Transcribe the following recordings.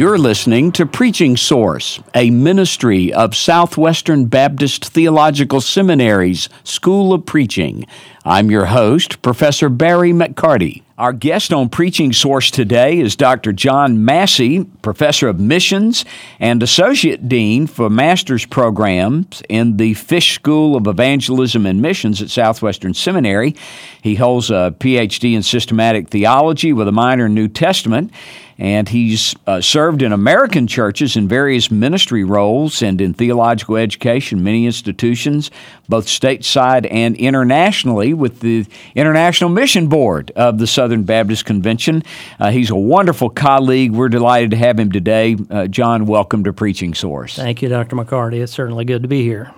You're listening to Preaching Source, a ministry of Southwestern Baptist Theological Seminary's School of Preaching. I'm your host, Professor Barry McCarty. Our guest on Preaching Source today is Dr. John Massey, Professor of Missions and Associate Dean for Master's Programs in the Fish School of Evangelism and Missions at Southwestern Seminary. He holds a PhD in Systematic Theology with a minor in New Testament and he's uh, served in American churches in various ministry roles and in theological education, many institutions, both stateside and internationally, with the International Mission Board of the Southern Baptist Convention. Uh, he's a wonderful colleague. We're delighted to have him today. Uh, John, welcome to Preaching Source. Thank you, Dr. McCarty. It's certainly good to be here.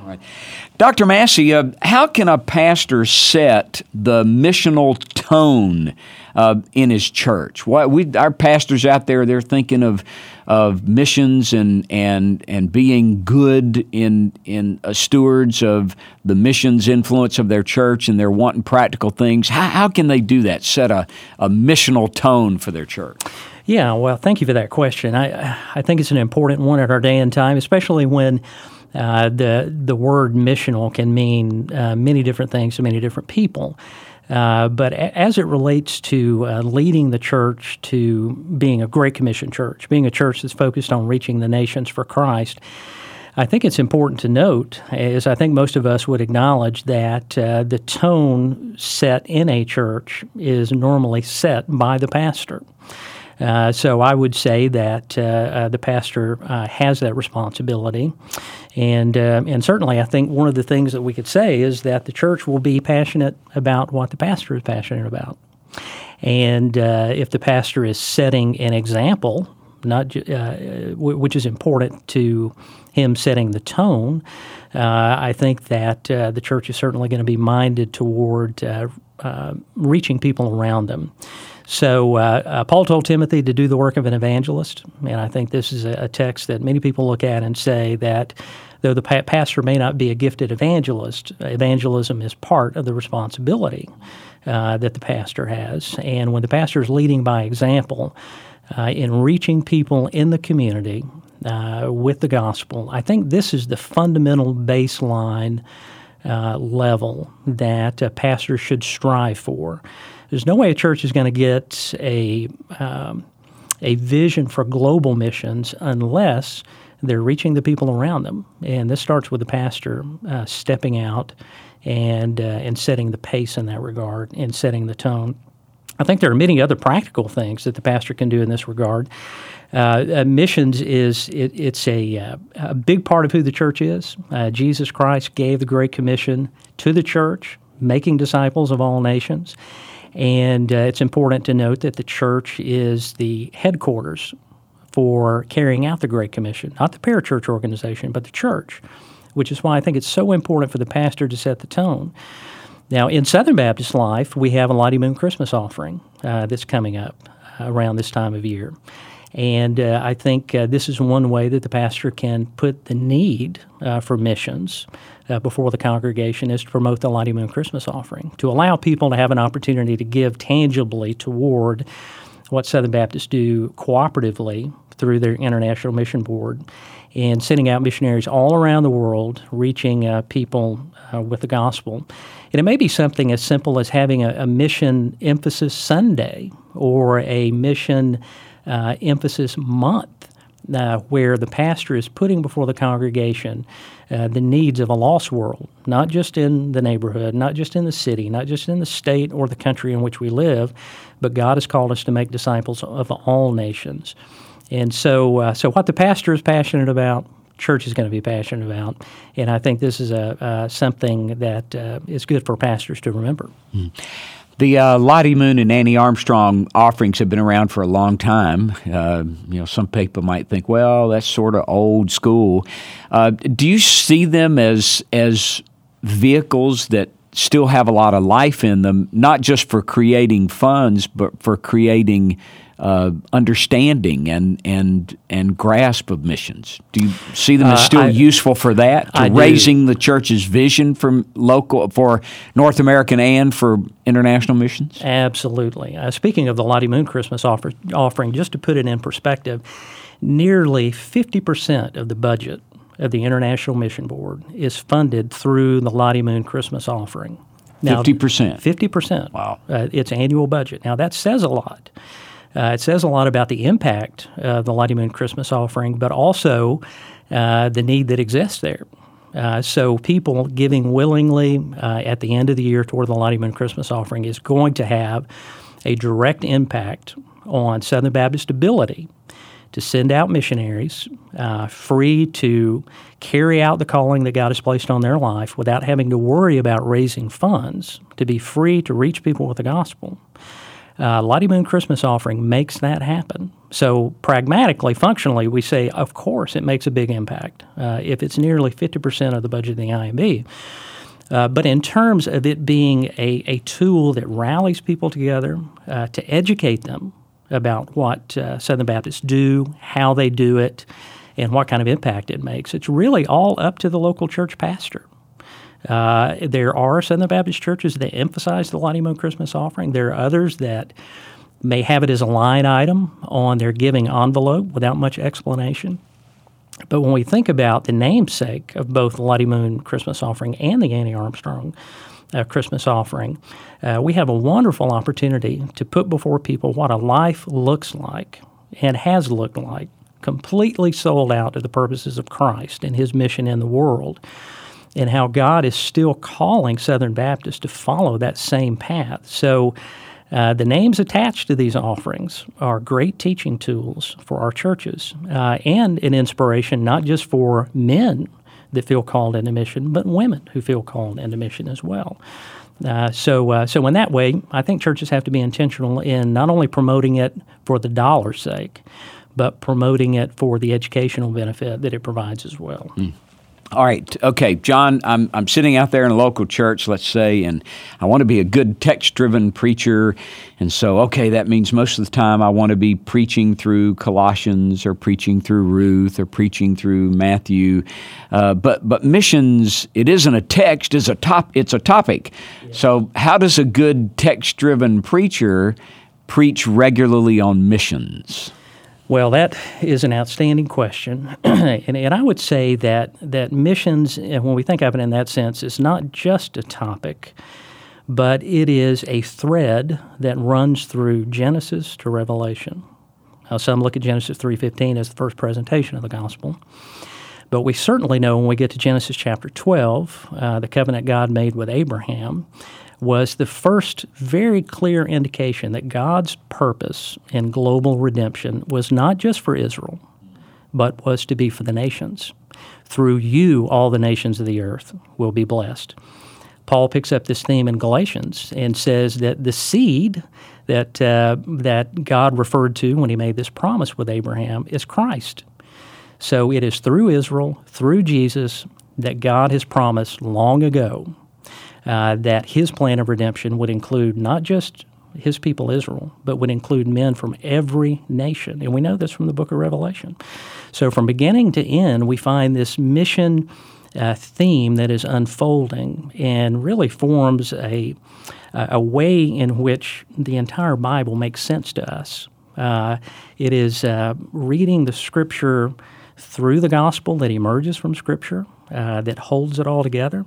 Dr. Massey, uh, how can a pastor set the missional tone? uh, in his church. What we our pastors out there, they're thinking of of missions and and and being good in in uh, stewards of the missions influence of their church, and they're wanting practical things. How, how can they do that? Set a, a missional tone for their church. Yeah, well, thank you for that question. I I think it's an important one at our day and time, especially when. Uh, the the word missional can mean uh, many different things to many different people. Uh, but a- as it relates to uh, leading the church to being a Great Commission church, being a church that's focused on reaching the nations for Christ, I think it's important to note, as I think most of us would acknowledge, that uh, the tone set in a church is normally set by the pastor. Uh, so I would say that uh, uh, the pastor uh, has that responsibility, and uh, and certainly I think one of the things that we could say is that the church will be passionate about what the pastor is passionate about, and uh, if the pastor is setting an example, not w- which is important to him setting the tone, I think that the church is certainly going to be minded toward reaching people around them. So uh, uh, Paul told Timothy to do the work of an evangelist, and I think this is a, text that many people look at and say that though the pa- pastor may not be a gifted evangelist, evangelism is part of the responsibility uh, that the pastor has. And when the pastor is leading by example uh, in reaching people in the community uh, with the gospel, I think this is the fundamental baseline uh, level that a pastor should strive for. There's no way a church is going to get a um, a vision for global missions unless they're reaching the people around them, and this starts with the pastor uh, stepping out and uh, and setting the pace in that regard and setting the tone. I think there are many other practical things that the pastor can do in this regard. Uh, uh, missions is it, it's a, uh, a big part of who the church is. Uh, Jesus Christ gave the Great Commission to the church, making disciples of all nations. And uh, it's important to note that the church is the headquarters for carrying out the Great Commission, not the parachurch organization, but the church, which is why I think it's so important for the pastor to set the tone. Now, in Southern Baptist life, we have a Lottie Moon Christmas offering uh, that's coming up around this time of year. And uh, I think uh, this is one way that the pastor can put the need uh, for missions uh, before the congregation is to promote the Lottie Moon Christmas offering, to allow people to have an opportunity to give tangibly toward what Southern Baptists do cooperatively through their International Mission Board and sending out missionaries all around the world, reaching uh, people uh, with the gospel. And it may be something as simple as having a, a mission emphasis Sunday or a mission uh, emphasis month. Uh, where the pastor is putting before the congregation uh, the needs of a lost world, not just in the neighborhood, not just in the city, not just in the state or the country in which we live, but God has called us to make disciples of all nations. And so, uh, so what the pastor is passionate about, church is going to be passionate about, and I think this is a uh, something that uh, is good for pastors to remember. Mm. The uh, Lottie Moon and Annie Armstrong offerings have been around for a long time. Uh, you know, some people might think, well, that's sort of old school. Uh, do you see them as as vehicles that still have a lot of life in them, not just for creating funds, but for creating uh, understanding and and and grasp of missions? Do you see them as uh, still uh, I, to for that, to I raising do. the church's vision for local for North American and for international missions? Absolutely. Uh, speaking of the Lottie Moon Christmas offer, offering, just to put it in perspective. nearly 50% of the budget of the International Mission Board is funded through the Lottie Moon Christmas offering. 50%. 50%. Wow. Uh, its annual budget. Now, that says a lot. Uh, it says a lot about the impact of the Lottie Moon Christmas offering, but also uh, the need that exists there. Uh, so, people giving willingly uh, at the end of the year toward the Lottie Moon Christmas offering is going to have a direct impact on Southern Baptist ability to send out missionaries uh, free to carry out the calling that God has placed on their life without having to worry about raising funds, to be free to reach people with the gospel. Uh, Lottie Moon Christmas offering makes that happen. So, pragmatically, functionally, we say, of course, it makes a big impact uh, if it's nearly 50% of the budget of the IMB. Uh, but in terms of it being a, a tool that rallies people together uh, to educate them about what uh, Southern Baptists do, how they do it, and what kind of impact it makes. It's really all up to the local church pastor. Uh, there are Southern Baptist churches that emphasize the Lottie Moon Christmas offering. There are others that may have it as a line item on their giving envelope without much explanation. But when we think about the namesake of both the Lottie Moon Christmas offering and the Annie Armstrong uh, Christmas offering, uh, we have a wonderful opportunity to put before people what a life looks like and has looked like, completely sold out to the purposes of Christ and his mission in the world, and how God is still calling Southern Baptists to follow that same path. So, uh, the names attached to these offerings are great teaching tools for our churches uh, and an inspiration not just for men that feel called into mission, but women who feel called into mission as well. Uh, so, uh, so in that way, I think churches have to be intentional in not only promoting it for the dollar's sake, but promoting it for the educational benefit that it provides as well. Mm. All right. Okay, John, I'm, I'm sitting out there in a local church, let's say, and I want to be a good text driven preacher. And so, okay, that means most of the time I want to be preaching through Colossians or preaching through Ruth or preaching through Matthew. Uh, but, but missions, it isn't a text, it's a, top, it's a topic. Yeah. So, how does a good text driven preacher preach regularly on missions? Well, that is an outstanding question, and, and, I would say that that missions, when we think of it in that sense, is not just a topic, but it is a thread that runs through Genesis to Revelation. Now, some look at Genesis three fifteen as the first presentation of the gospel, but we certainly know when we get to Genesis chapter twelve, uh, the covenant God made with Abraham was the first very clear indication that God's purpose in global redemption was not just for Israel, but was to be for the nations. Through you, all the nations of the earth will be blessed. Paul picks up this theme in Galatians and says that the seed that, uh, that God referred to when he made this promise with Abraham is Christ. So it is through Israel, through Jesus, that God has promised long ago uh, that his plan of redemption would include not just his people Israel, but would include men from every nation. And we know this from the book of Revelation. So from beginning to end, we find this mission uh, theme that is unfolding and really forms a, a way in which the entire Bible makes sense to us. Uh, it is uh, reading the scripture through the gospel that emerges from scripture, uh, that holds it all together.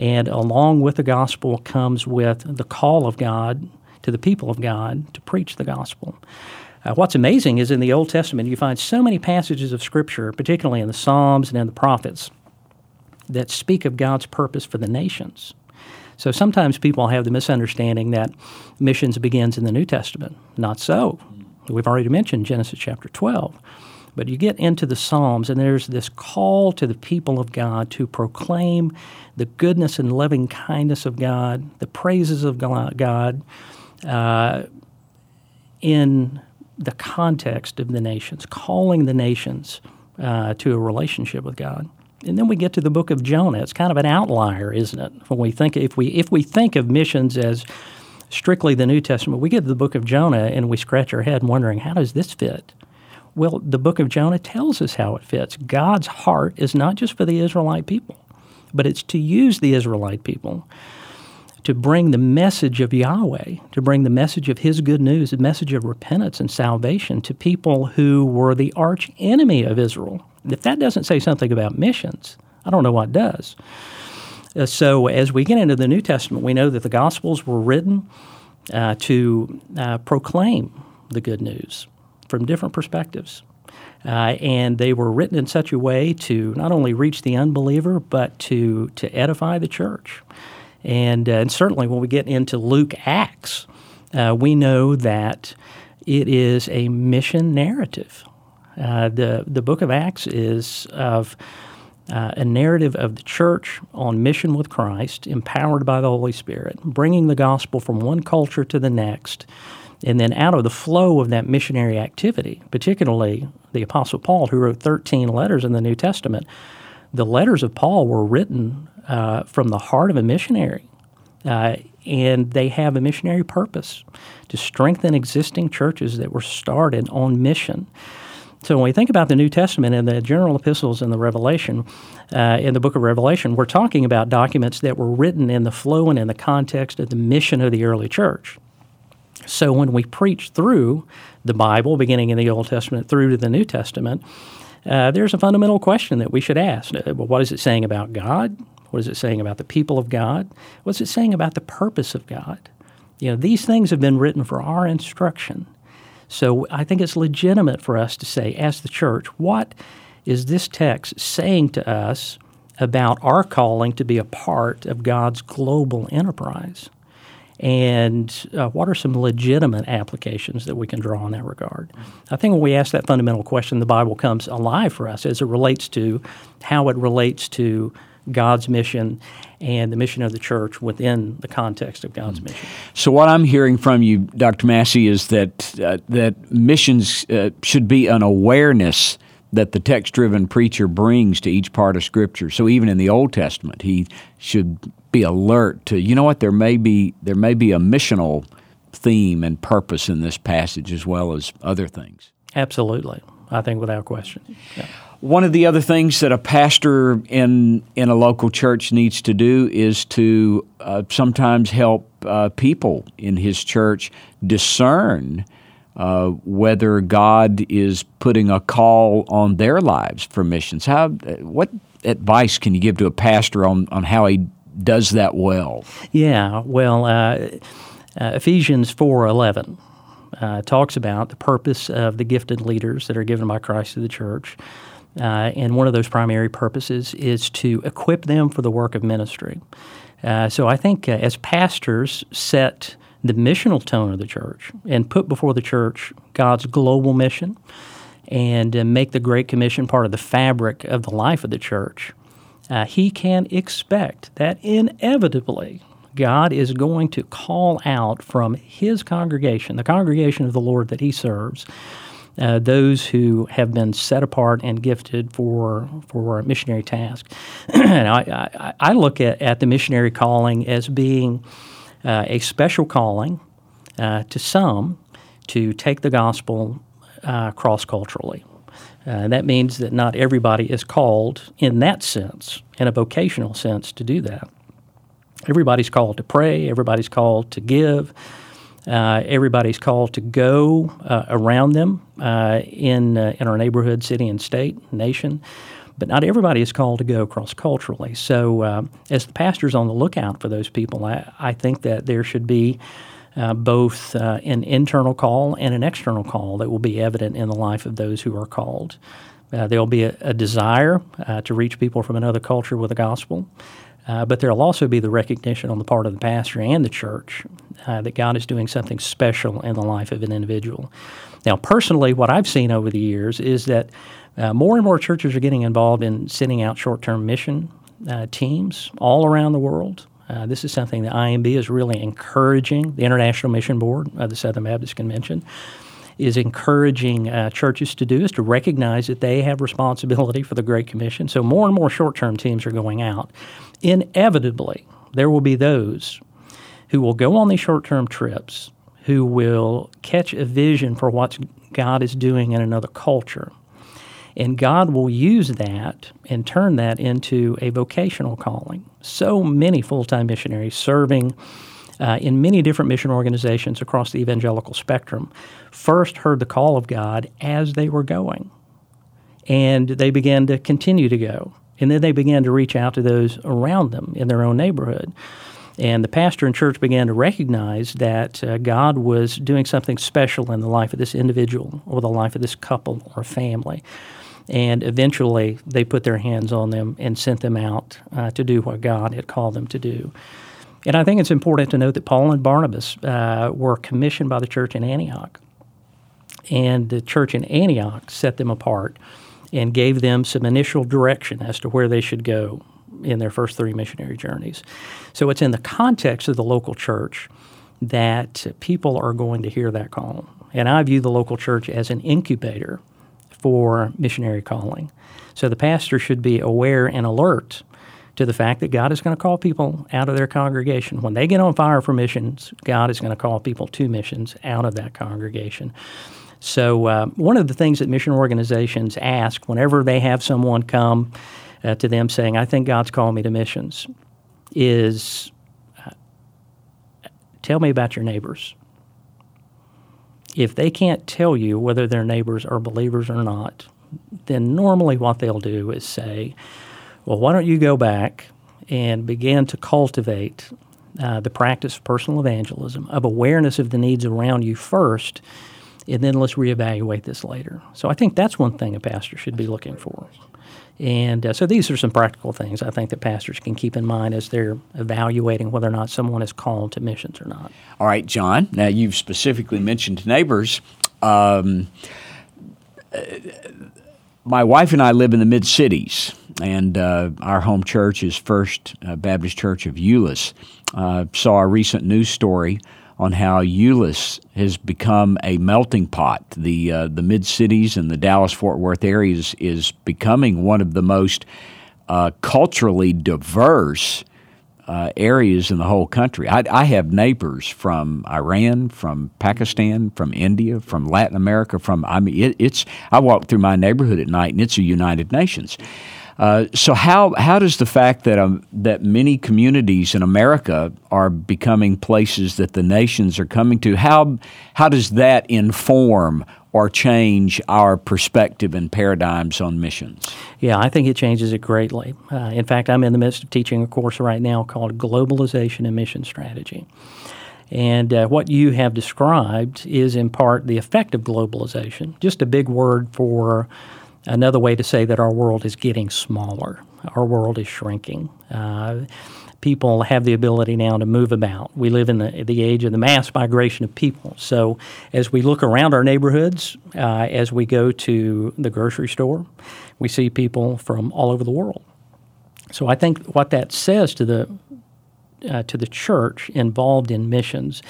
And along with the gospel comes with the call of God to the people of God to preach the gospel. Uh, what's amazing is in the Old Testament, you find so many passages of Scripture, particularly in the Psalms and in the prophets, that speak of God's purpose for the nations. So sometimes people have the misunderstanding that missions begins in the New Testament. Not so. We've already mentioned Genesis chapter 12. But you get into the Psalms, and there's this call to the people of God to proclaim the goodness and loving kindness of God, the praises of God, uh, in the context of the nations, calling the nations uh, to a relationship with God. And then we get to the book of Jonah. It's kind of an outlier, isn't it? When we think if we if we think of missions as strictly the New Testament, we get to the book of Jonah and we scratch our head wondering how does this fit? Well, the book of Jonah tells us how it fits. God's heart is not just for the Israelite people, but it's to use the Israelite people to bring the message of Yahweh, to bring the message of His good news, the message of repentance and salvation to people who were the arch enemy of Israel. If that doesn't say something about missions, I don't know what does. Uh, so, as we get into the New Testament, we know that the Gospels were written uh, to uh, proclaim the good news from different perspectives. Uh, and they were written in such a way to not only reach the unbeliever, but to, to edify the church. And, uh, and certainly when we get into Luke Acts, uh, we know that it is a mission narrative. Uh, the, the book of Acts is of uh, a narrative of the church on mission with Christ, empowered by the Holy Spirit, bringing the gospel from one culture to the next. And then out of the flow of that missionary activity, particularly the Apostle Paul, who wrote 13 letters in the New Testament, the letters of Paul were written uh, from the heart of a missionary. Uh, and they have a missionary purpose to strengthen existing churches that were started on mission. So when we think about the New Testament and the general epistles and the Revelation, uh, in the book of Revelation, we're talking about documents that were written in the flow and in the context of the mission of the early church. So when we preach through the Bible, beginning in the Old Testament through to the New Testament, uh, there's a fundamental question that we should ask. Uh, well, what is it saying about God? What is it saying about the people of God? What's it saying about the purpose of God? You know, these things have been written for our instruction. So I think it's legitimate for us to say, as the church, what is this text saying to us about our calling to be a part of God's global enterprise? And uh, what are some legitimate applications that we can draw in that regard? I think when we ask that fundamental question, the Bible comes alive for us as it relates to how it relates to God's mission and the mission of the church within the context of God's mission. So, what I'm hearing from you, Dr. Massey, is that uh, that missions uh, should be an awareness that the text-driven preacher brings to each part of Scripture. So, even in the Old Testament, he should be alert to you know what there may be there may be a missional theme and purpose in this passage as well as other things. Absolutely, I think without question. Yeah. One of the other things that a pastor in in a local church needs to do is to uh, sometimes help uh, people in his church discern uh, whether God is putting a call on their lives for missions. How what advice can you give to a pastor on on how he does that well? Yeah, well, uh, uh, Ephesians four eleven. Uh, talks about the purpose of the gifted leaders that are given by Christ to the church. Uh, and one of those primary purposes is to equip them for the work of ministry. Uh, so I think uh, as pastors set the missional tone of the church and put before the church God's global mission and make the Great Commission part of the fabric of the life of the church, uh, he can expect that inevitably God is going to call out from his congregation, the congregation of the Lord that he serves, uh, those who have been set apart and gifted for for a missionary task. and I, I, I, look at, at the missionary calling as being uh, a special calling uh, to some to take the gospel uh, cross culturally. Uh, that means that not everybody is called in that sense, in a vocational sense, to do that. Everybody's called to pray, everybody's called to give, uh, everybody's called to go uh, around them uh, in, uh, in our neighborhood, city, and state, nation. But not everybody is called to go cross culturally. So, uh, as the pastor's on the lookout for those people, I, I think that there should be uh, both an internal call and an external call that will be evident in the life of those who are called. there'll be a, a desire to reach people from another culture with the gospel. Uh, but there will also be the recognition on the part of the pastor and the church uh, that God is doing something special in the life of an individual. Now, personally, what I've seen over the years is that uh, more and more churches are getting involved in sending out short term mission uh, teams all around the world. Uh, this is something the IMB is really encouraging, the International Mission Board of the Southern Baptist Convention is encouraging uh, churches to do is to recognize that they have responsibility for the Great Commission. So more and more short term teams are going out. Inevitably, there will be those who will go on these short term trips who will catch a vision for what God is doing in another culture. And God will use that and turn that into a vocational calling. So many full time missionaries serving uh, in many different mission organizations across the evangelical spectrum first heard the call of God as they were going. And they began to continue to go. And then they began to reach out to those around them in their own neighborhood. And the pastor and church began to recognize that uh, God was doing something special in the life of this individual or the life of this couple or family. And eventually they put their hands on them and sent them out uh, to do what God had called them to do. And I think it's important to note that Paul and Barnabas uh, were commissioned by the church in Antioch. And the church in Antioch set them apart and gave them some initial direction as to where they should go in their first three missionary journeys. So it's in the context of the local church that people are going to hear that call. And I view the local church as an incubator for missionary calling. So the pastor should be aware and alert to the fact that God is going to call people out of their congregation. When they get on fire for missions, God is going to call people to missions out of that congregation. So, uh, one of the things that mission organizations ask whenever they have someone come uh, to them saying, I think God's called me to missions, is uh, tell me about your neighbors. If they can't tell you whether their neighbors are believers or not, then normally what they'll do is say, well, why don't you go back and begin to cultivate uh, the practice of personal evangelism, of awareness of the needs around you first, and then let's reevaluate this later. So I think that's one thing a pastor should be looking for. And uh, so these are some practical things I think that pastors can keep in mind as they're evaluating whether or not someone is called to missions or not. All right, John. Now you've specifically mentioned neighbors. Um, my wife and I live in the mid cities, and uh, our home church is First uh, Baptist Church of Euless. Uh, saw a recent news story on how Euless has become a melting pot. The uh, the mid cities and the Dallas Fort Worth areas is becoming one of the most uh, culturally diverse uh, areas in the whole country. I, I, have neighbors from Iran, from Pakistan, from India, from Latin America. From I mean, it, it's I walk through my neighborhood at night and it's a United Nations. Uh, so how how does the fact that um, that many communities in America are becoming places that the nations are coming to how how does that inform or change our perspective and paradigms on missions? Yeah, I think it changes it greatly. Uh, in fact, I'm in the midst of teaching a course right now called Globalization and Mission Strategy. And uh, what you have described is in part the effect of globalization, just a big word for Another way to say that our world is getting smaller, our world is shrinking. Uh, people have the ability now to move about. We live in the, the age of the mass migration of people. So, as we look around our neighborhoods, uh, as we go to the grocery store, we see people from all over the world. So, I think what that says to the uh, to the church involved in missions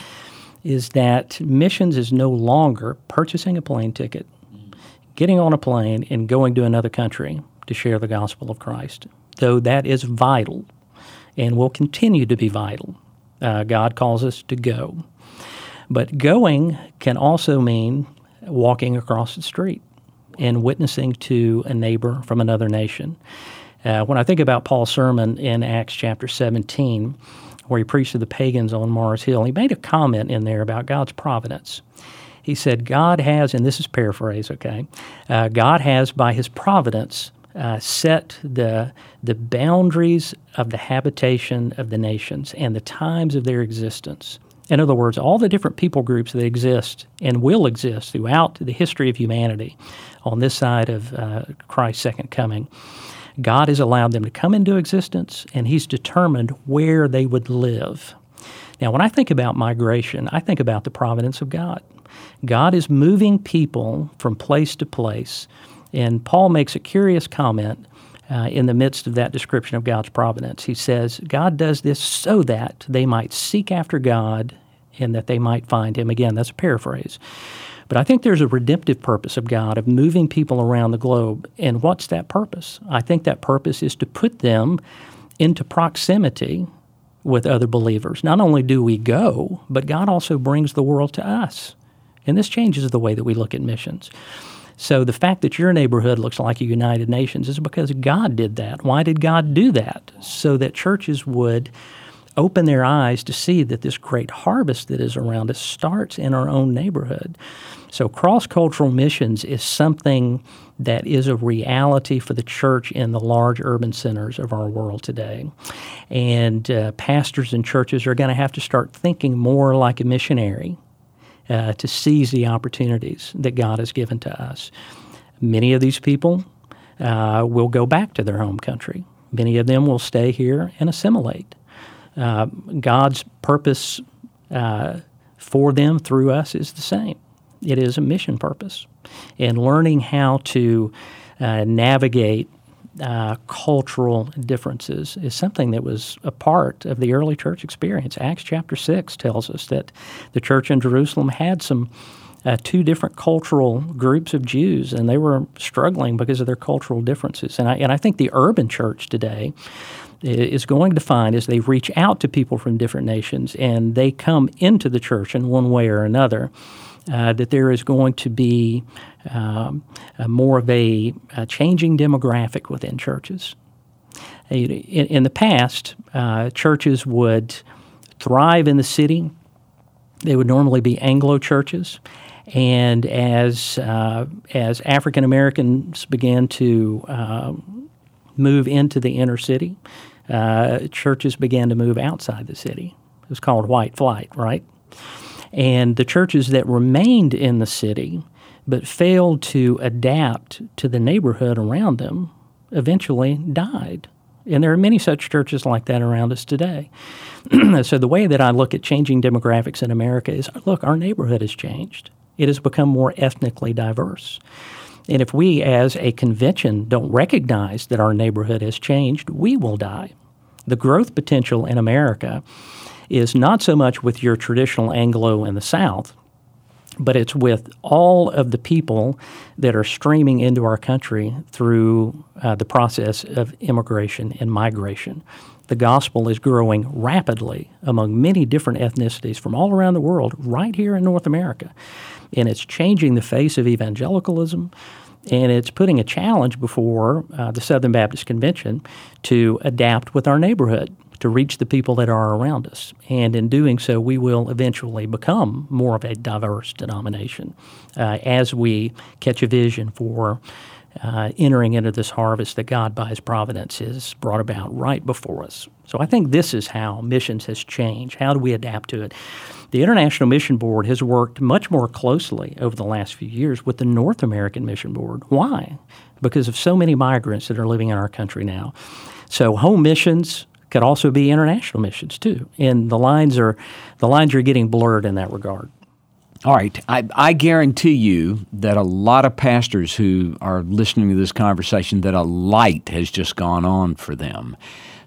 is that missions is no longer purchasing a plane ticket getting on a plane and going to another country to share the gospel of Christ, though that is vital and will continue to be vital. Uh, God calls us to go. But going can also mean walking across the street and witnessing to a neighbor from another nation. Uh, when I think about Paul's sermon in Acts chapter 17, where he preached to the pagans on Mars Hill, he made a comment in there about God's providence. He said, God has, and this is paraphrase, okay, uh, God has by his providence uh, set the, the boundaries of the habitation of the nations and the times of their existence. In other words, all the different people groups that exist and will exist throughout the history of humanity on this side of uh, Christ's second coming, God has allowed them to come into existence and He's determined where they would live. Now, when I think about migration, I think about the providence of God. God is moving people from place to place. And Paul makes a curious comment uh, in the midst of that description of God's providence. He says, God does this so that they might seek after God and that they might find him. Again, that's a paraphrase. But I think there's a redemptive purpose of God of moving people around the globe. And what's that purpose? I think that purpose is to put them into proximity with other believers. Not only do we go, but God also brings the world to us. And this changes the way that we look at missions. So the fact that your neighborhood looks like a United Nations is because God did that. Why did God do that? So that churches would open their eyes to see that this great harvest that is around us starts in our own neighborhood. So cross cultural missions is something that is a reality for the church in the large urban centers of our world today. And uh, pastors and churches are going to have to start thinking more like a missionary uh, to seize the opportunities that God has given to us. Many of these people uh, will go back to their home country. Many of them will stay here and assimilate. Uh, God's purpose uh, for them through us is the same. It is a mission purpose. And learning how to uh, navigate uh, cultural differences is something that was a part of the early church experience. Acts chapter 6 tells us that the church in Jerusalem had some uh, two different cultural groups of Jews, and they were struggling because of their cultural differences. And I, and I think the urban church today is going to find as they reach out to people from different nations and they come into the church in one way or another uh, that there is going to be um, more of a, a, changing demographic within churches. In, in the past, uh, churches would thrive in the city. They would normally be Anglo churches. And as, uh, as African Americans began to uh, move into the inner city, uh, churches began to move outside the city. It was called white flight, right? And the churches that remained in the city but failed to adapt to the neighborhood around them eventually died. And there are many such churches like that around us today. so the way that I look at changing demographics in America is look, our neighborhood has changed. It has become more ethnically diverse. And if we as a convention don't recognize that our neighborhood has changed, we will die. The growth potential in America is not so much with your traditional Anglo in the South, but it's with all of the people that are streaming into our country through uh, the process of immigration and migration. The gospel is growing rapidly among many different ethnicities from all around the world, right here in North America. And it's changing the face of evangelicalism, and it's putting a challenge before uh, the Southern Baptist Convention to adapt with our neighborhood to reach the people that are around us. And in doing so, we will eventually become more of a diverse denomination uh, as we catch a vision for uh, entering into this harvest that God, by His providence, has brought about right before us. So I think this is how missions has changed. How do we adapt to it? The International Mission Board has worked much more closely over the last few years with the North American Mission Board. Why? Because of so many migrants that are living in our country now. So home missions, could also be international missions too. And the lines are the lines are getting blurred in that regard. All right. I, I, guarantee you that a lot of pastors who are listening to this conversation that a light has just gone on for them.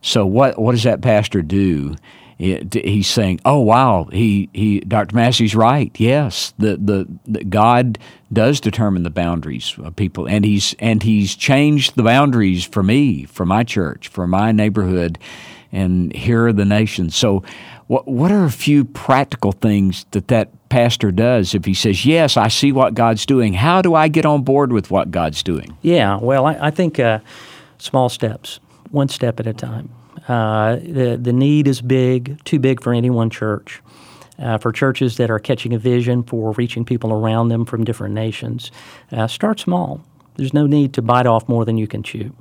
So what what does that pastor do? He's saying, "Oh wow, he he Dr. Massey's right. Yes, the, the, the God does determine the boundaries of people, and he's and he's changed the boundaries for me, for my church, for my neighborhood, and here are the nations. So, what, what are a few practical things that that pastor does if he says, Yes, I see what God's doing? How do I get on board with what God's doing? Yeah, well, I, I think uh, small steps, one step at a time. Uh, the, the need is big, too big for any one church. Uh, for churches that are catching a vision for reaching people around them from different nations, uh, start small. There's no need to bite off more than you can chew.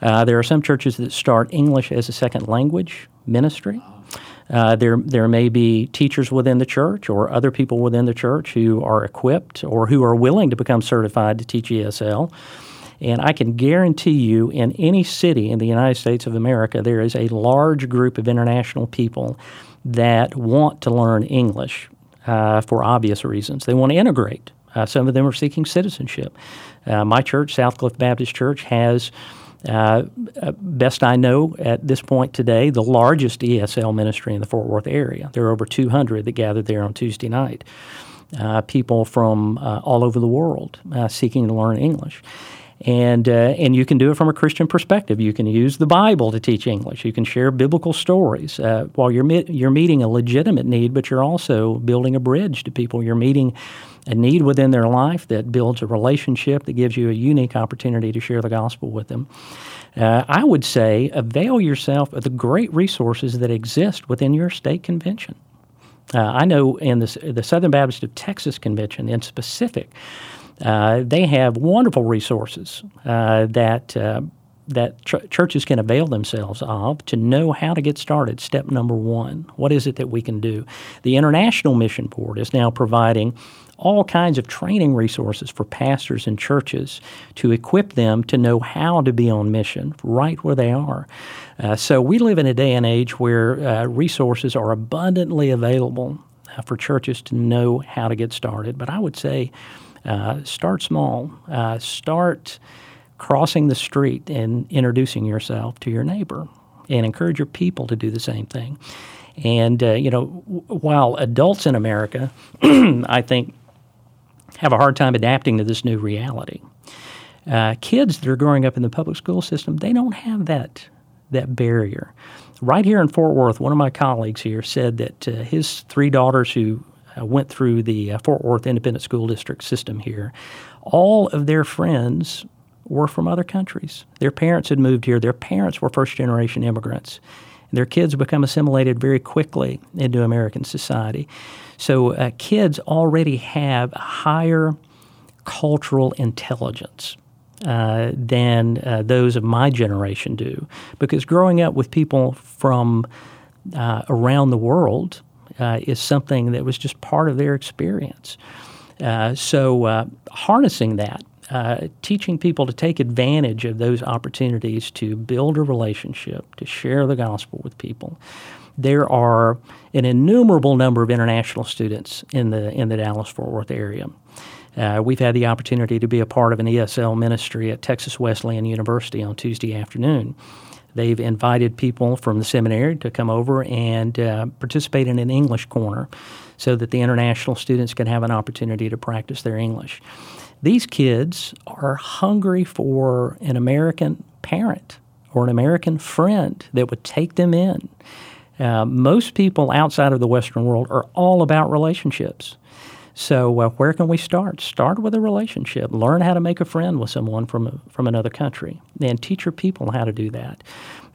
Uh, there are some churches that start English as a second language ministry. Uh, there, there may be teachers within the church or other people within the church who are equipped or who are willing to become certified to teach ESL. And I can guarantee you, in any city in the United States of America, there is a large group of international people that want to learn English uh, for obvious reasons. They want to integrate. Uh, some of them are seeking citizenship. Uh, my church, Southcliff Baptist Church, has, uh, uh, best I know at this point today, the largest ESL ministry in the Fort Worth area. There are over 200 that gathered there on Tuesday night. Uh, people from uh, all over the world seeking to learn English. and uh, and you can do it from a Christian perspective. You can use the Bible to teach English. You can share biblical stories uh, while you're you're meeting a legitimate need, but you're also building a bridge to people. You're meeting a need within their life that builds a relationship that gives you a unique opportunity to share the gospel with them. Uh, I would say avail yourself of the great resources that exist within your state convention. Uh, I know in the, the Southern Baptist of Texas Convention, in specific, uh, they have wonderful resources uh, that uh, that ch- churches can avail themselves of to know how to get started. Step number one: What is it that we can do? The International Mission Board is now providing all kinds of training resources for pastors and churches to equip them to know how to be on mission right where they are. Uh, so we live in a day and age where uh, resources are abundantly available uh, for churches to know how to get started. But I would say uh, start small. Uh, start crossing the street and introducing yourself to your neighbor and encourage your people to do the same thing. And, uh, you know, w- while adults in America, I think, have a hard time adapting to this new reality, uh, kids that are growing up in the public school system, they don't have that, that barrier. Right here in Fort Worth, one of my colleagues here said that uh, his three daughters who uh, went through the uh, Fort Worth Independent School District system here, all of their friends were from other countries. Their parents had moved here. Their parents were first generation immigrants. Their kids become assimilated very quickly into American society. So uh, kids already have higher cultural intelligence. Uh, than uh, those of my generation do. Because growing up with people from uh, around the world uh, is something that was just part of their experience. Uh, so, harnessing that, uh, teaching people to take advantage of those opportunities to build a relationship, to share the gospel with people. There are an innumerable number of international students in the in the Dallas Fort Worth area. Uh, we've had the opportunity to be a part of an ESL ministry at Texas Wesleyan University on Tuesday afternoon. They've invited people from the seminary to come over and uh, participate in an English corner so that the international students can have an opportunity to practice their English. These kids are hungry for an American parent or an American friend that would take them in. Uh, most people outside of the Western world are all about relationships. So, uh, where can we start? Start with a relationship. Learn how to make a friend with someone from from another country, and teach your people how to do that.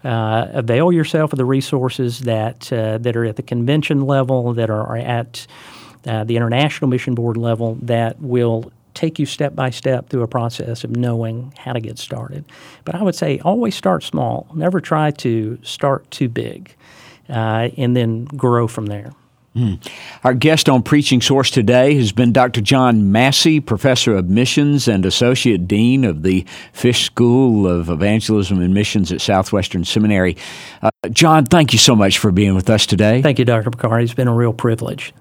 Uh, avail yourself of the resources that uh, that are at the convention level, that are at uh, the international mission board level, that will take you step by step through a process of knowing how to get started. But I would say always start small. Never try to start too big, uh, and then grow from there. Mm. Our guest on Preaching Source today has been Dr. John Massey, Professor of Missions and Associate Dean of the Fish School of Evangelism and Missions at Southwestern Seminary. Uh, John, thank you so much for being with us today. Thank you, Dr. McCarty. It's been a real privilege.